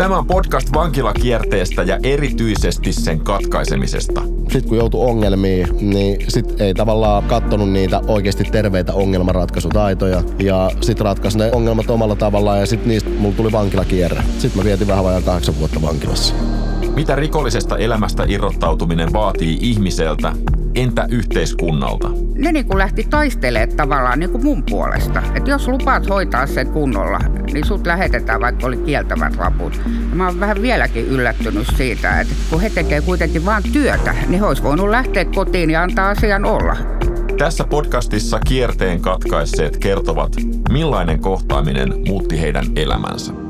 Tämä on podcast vankilakierteestä ja erityisesti sen katkaisemisesta. Sitten kun joutui ongelmiin, niin sit ei tavallaan kattonut niitä oikeasti terveitä ongelmanratkaisutaitoja. Ja sitten ratkaisi ne ongelmat omalla tavallaan ja sitten niistä mulla tuli vankilakierre. Sitten mä vietin vähän vajaa kahdeksan vuotta vankilassa. Mitä rikollisesta elämästä irrottautuminen vaatii ihmiseltä, entä yhteiskunnalta? Ne niin kuin lähti taistelemaan tavallaan niin kuin mun puolesta. Että jos lupaat hoitaa sen kunnolla, niin sut lähetetään, vaikka oli kieltävät laput. Ja mä oon vähän vieläkin yllättynyt siitä, että kun he tekee kuitenkin vaan työtä, niin he olisi voinut lähteä kotiin ja antaa asian olla. Tässä podcastissa kierteen katkaisseet kertovat, millainen kohtaaminen muutti heidän elämänsä.